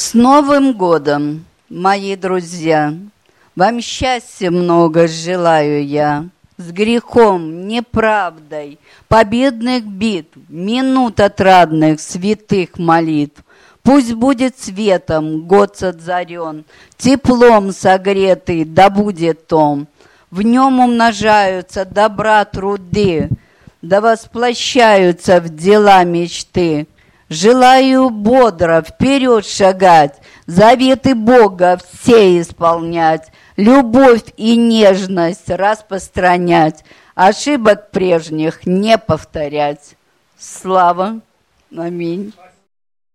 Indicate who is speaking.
Speaker 1: С Новым годом, мои друзья! Вам счастья много желаю я, С грехом, неправдой, победных битв, Минут отрадных, святых молитв. Пусть будет светом год сотзарен, Теплом согретый, да будет том. В нем умножаются добра труды, Да восплощаются в дела мечты. Желаю бодро вперед шагать, Заветы Бога все исполнять, Любовь и нежность распространять, Ошибок прежних не повторять. Слава! Аминь.